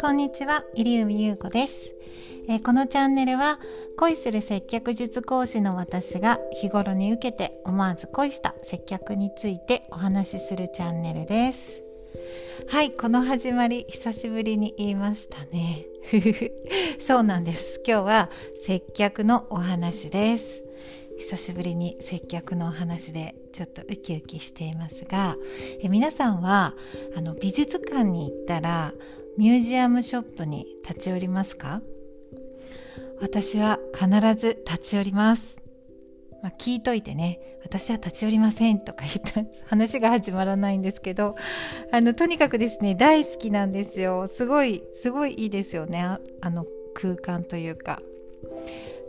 こんにちは、入海優子です、えー、このチャンネルは恋する接客術講師の私が日頃に受けて思わず恋した接客についてお話しするチャンネルです。はいこの始まり久しぶりに言いましたね。そうなんです。今日は接客のお話です。久しぶりに接客のお話でちょっとウキウキしていますがえ皆さんはあの美術館に行ったらミュージアムショップに立ち寄りますか？私は必ず立ち寄ります。まあ、聞いといてね私は立ち寄りませんとか言った話が始まらないんですけどあのとにかくですね大好きなんですよ。すごいすごいいいですよね。あの空間というか、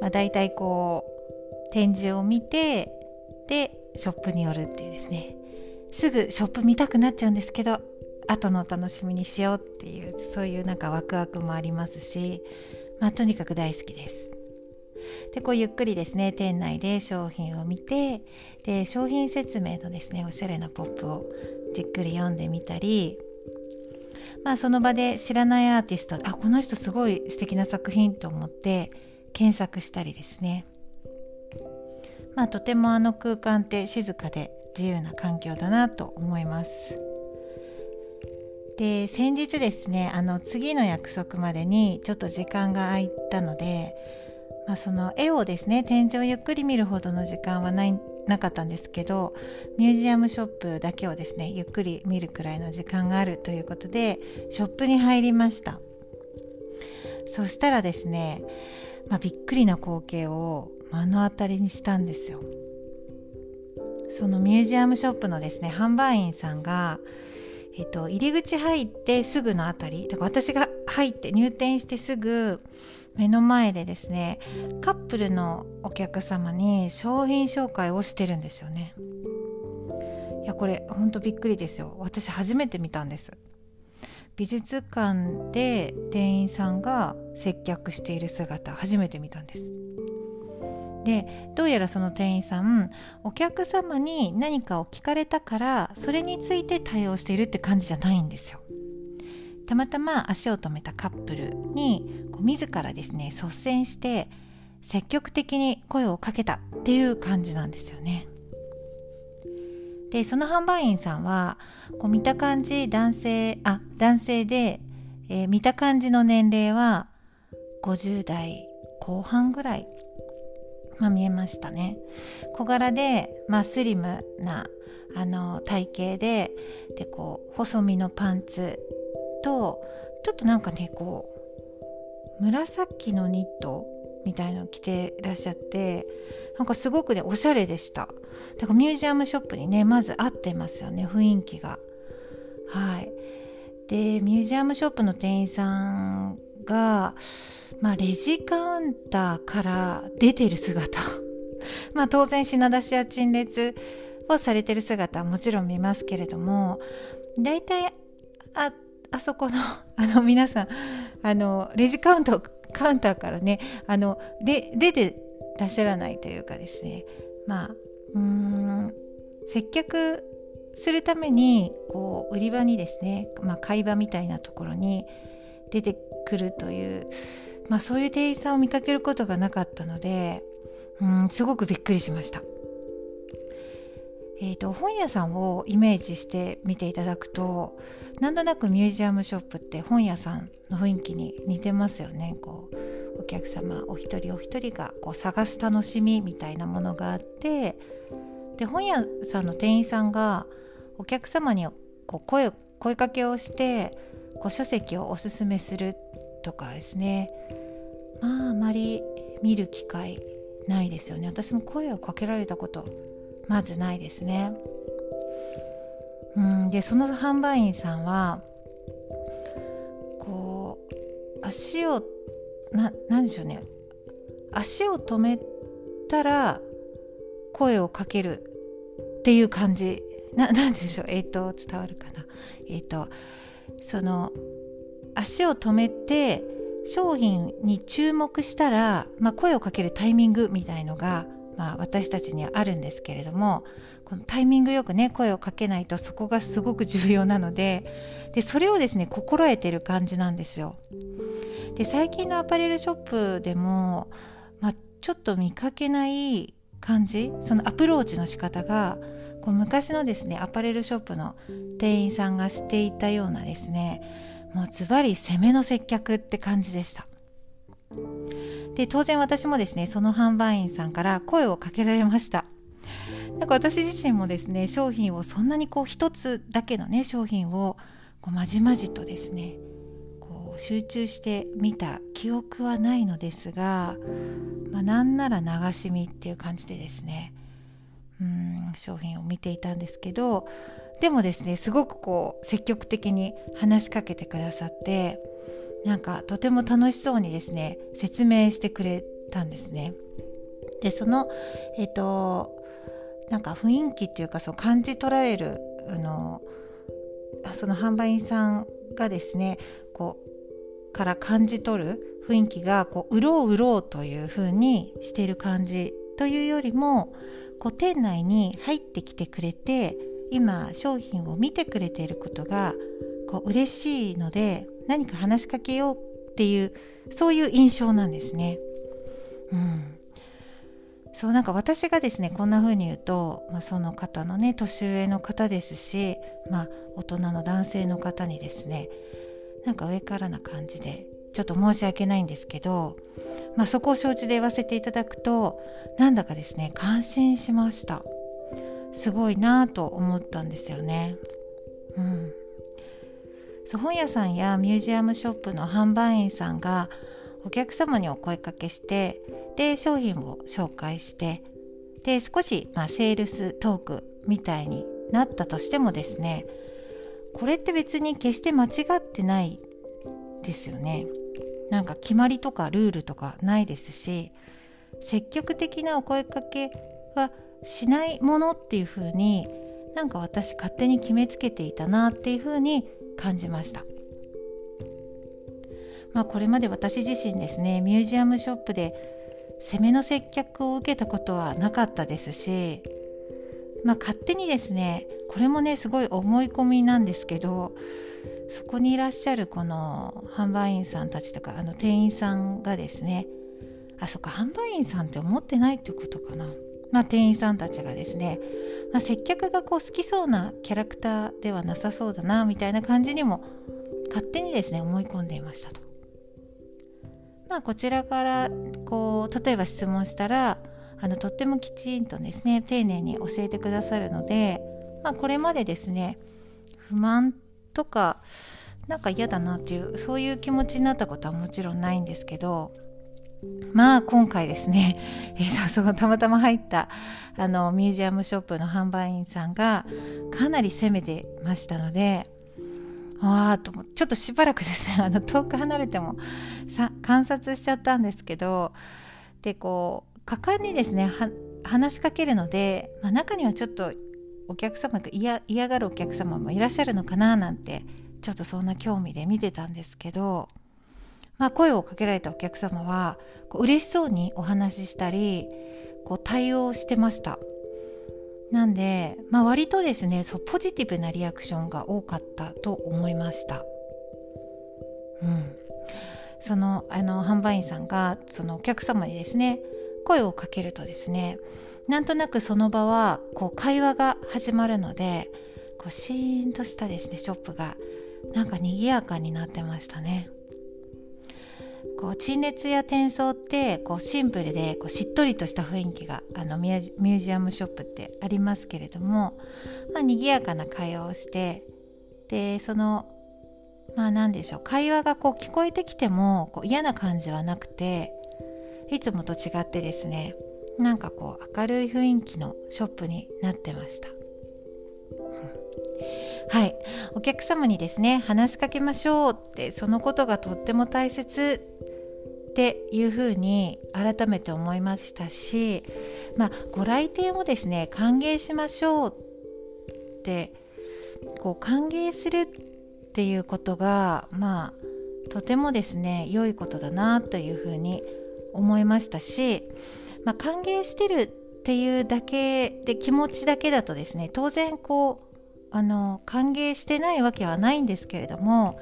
まあ、大体こう展示を見てでショップに寄るっていうですね。すぐショップ見たくなっちゃうんですけど後のお楽しみにしようっていうそういうなんかワクワクもありますし、まあ、とにかく大好きです。でこうゆっくりですね店内で商品を見てで商品説明のですねおしゃれなポップをじっくり読んでみたりまあその場で知らないアーティストあこの人すごい素敵な作品と思って検索したりですね。まあとてもあの空間って静かで自由な環境だなと思います。で先日ですねあの次の約束までにちょっと時間が空いたのでまあ、その絵をですね展示をゆっくり見るほどの時間はないなかったんですけどミュージアムショップだけをですねゆっくり見るくらいの時間があるということでショップに入りました。そしたらですね、まあ、びっくりな光景を目の当たりにしたんですよ。そのミュージアムショップのですね販売員さんがえっと、入り口入ってすぐのあたりだから私が入って入店してすぐ目の前でですねカップルのお客様に商品紹介をしてるんですよね。いやこれほんとびっくりですよ。私初めて見たんです。美術館で店員さんが接客している姿初めて見たんです。でどうやらその店員さんお客様に何かを聞かれたからそれについて対応しているって感じじゃないんですよたまたま足を止めたカップルにこう自らですね率先して積極的に声をかけたっていう感じなんですよね。でその販売員さんはこう見た感じ男性あ男性で、えー、見た感じの年齢は50代後半ぐらい、まあ、見えましたね。小柄で、まあ、スリムなあの体型ででこう細身のパンツとちょっとなんかねこう紫のニットみたいの着てらっしゃってなんかすごくねおしゃれでした。だからミュージアムショップにねまず合ってますよね雰囲気が。はい。でミュージアムショップの店員さんがまあレジカウンターから出てる姿。まあ当然品出しや陳列をされてる姿はもちろん見ますけれども大体ああそこの あの皆さんあのレジカウンカウンターからねあので出てらっしゃらないというかですね。まあうん接客するためにこう売り場にですね、まあ、買い場みたいなところに出てくるという、まあ、そういう店員さんを見かけることがなかったのでうんすごくびっくりしました。えーと、本屋さんをイメージして見ていただくとなんとなくミュージアムショップって本屋さんの雰囲気に似てますよねこうお客様お一人お一人がこう探す楽しみみたいなものがあってで本屋さんの店員さんがお客様にこう声声かけをしてこう書籍をおすすめするとかですね。まああまり見る機会ないですよね。私も声をかけられたことまずないですね。うんでその販売員さんはこう足をななんでしょうね。足を止めたら声をかけるっていう感じ。ななんでしょう。えっ、ー、と伝わるかな。えっ、ー、とその足を止めて商品に注目したら、まあ、声をかけるタイミングみたいのがまあ、私たちにはあるんですけれどもこのタイミングよくね声をかけないとそこがすごく重要なのででそれをですね心得てる感じなんですよ。で最近のアパレルショップでも、まあ、ちょっと見かけない感じそのアプローチの仕方がこう昔のですねアパレルショップの店員さんがしていたようなですねもうズバリ攻めの接客って感じでした。で当然私もですねその販売員さんから声をかけられました。なんか私自身もですね商品をそんなにこう一つだけのね商品をこうまじまじとですねこう集中して見た記憶はないのですが、まあ、なんなら流し見っていう感じでですねうん商品を見ていたんですけどでもですねすごくこう積極的に話しかけてくださってなんかとても楽しそうにですね説明してくれたんですね。でそのえっ、となんか雰囲気っていうかそう感じ取られるあのその販売員さんがですねこうから感じ取る雰囲気がこううろううろうという風にしている感じというよりもこう店内に入ってきてくれて今商品を見てくれていることがこう嬉しいので何か話しかけようっていうそういう印象なんですね。うん、そうなんか私がですねこんな風に言うと、まあ、その方のね年上の方ですし、まあ、大人の男性の方にですねなんか上からな感じでちょっと申し訳ないんですけど、まあ、そこを承知で言わせていただくとなんだかですね感心しましたすごいなと思ったんですよねうんそう本屋さんやミュージアムショップの販売員さんがお客様にお声かけしてで商品を紹介してで少し、まあ、セールストークみたいになったとしてもですねこれって別に決して間違ってないですよね。なんか決まりとかルールとかないですし積極的なお声かけはしないものっていう風になんか私勝手に決めつけていたなっていう風に感じました。まあ、これまで私自身ですねミュージアムショップで攻めの接客を受けたことはなかったですし、まあ、勝手にですねこれもねすごい思い込みなんですけどそこにいらっしゃるこの販売員さんたちとかあの店員さんがですねあそっか販売員さんって思ってないってことかな、まあ、店員さんたちがですね、まあ、接客がこう好きそうなキャラクターではなさそうだなみたいな感じにも勝手にですね思い込んでいましたと。まあ、こちらからこう例えば質問したらあのとってもきちんとですね丁寧に教えてくださるので、まあ、これまでですね不満とかなんか嫌だなっていうそういう気持ちになったことはもちろんないんですけどまあ今回ですね、えー、そこたまたま入ったあのミュージアムショップの販売員さんがかなり攻めてましたのでわあとちょっとしばらくですね あの遠く離れてもさ観察しちゃったんですけどでこう果敢にですね話しかけるので、まあ、中にはちょっとお客様が嫌嫌がるお客様もいらっしゃるのかななんてちょっとそんな興味で見てたんですけど、まあ、声をかけられたお客様はこう嬉しそうにお話ししたりこう対応してました。なんで、まあ、割とですねそうポジティブなリアクションが多かったと思いました。うん。そのあの販売員さんがそのお客様にですね声をかけるとですねなんとなくその場はこう会話が始まるのでこうシーンとしたですねショップがなんか賑やかになってましたね。こう陳列や転送ってこうシンプルでこうしっとりとした雰囲気があのミュージアムショップってありますけれども、まあ、賑やかな会話をしてでそのまあ何でしょう会話がこう聞こえてきてもこう嫌な感じはなくていつもと違ってですねなんかこう明るい雰囲気のショップになってました。はい、お客様にですね話しかけましょうってそのことがとっても大切っていうふうに改めて思いましたし、まあ、ご来店をですね歓迎しましょうってこう歓迎するっていうことがまあとてもですね良いことだなというふうに思いましたしまあ、歓迎してるっっていうだけで気持ちだけだとですね当然こうあの歓迎してないわけはないんですけれども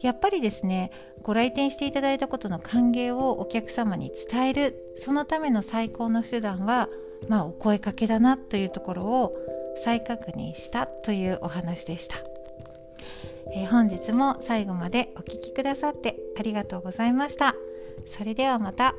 やっぱりですねご来店していただいたことの歓迎をお客様に伝えるそのための最高の手段は、まあ、お声かけだなというところを再確認したというお話でした、えー、本日も最後までお聴きくださってありがとうございましたそれではまた。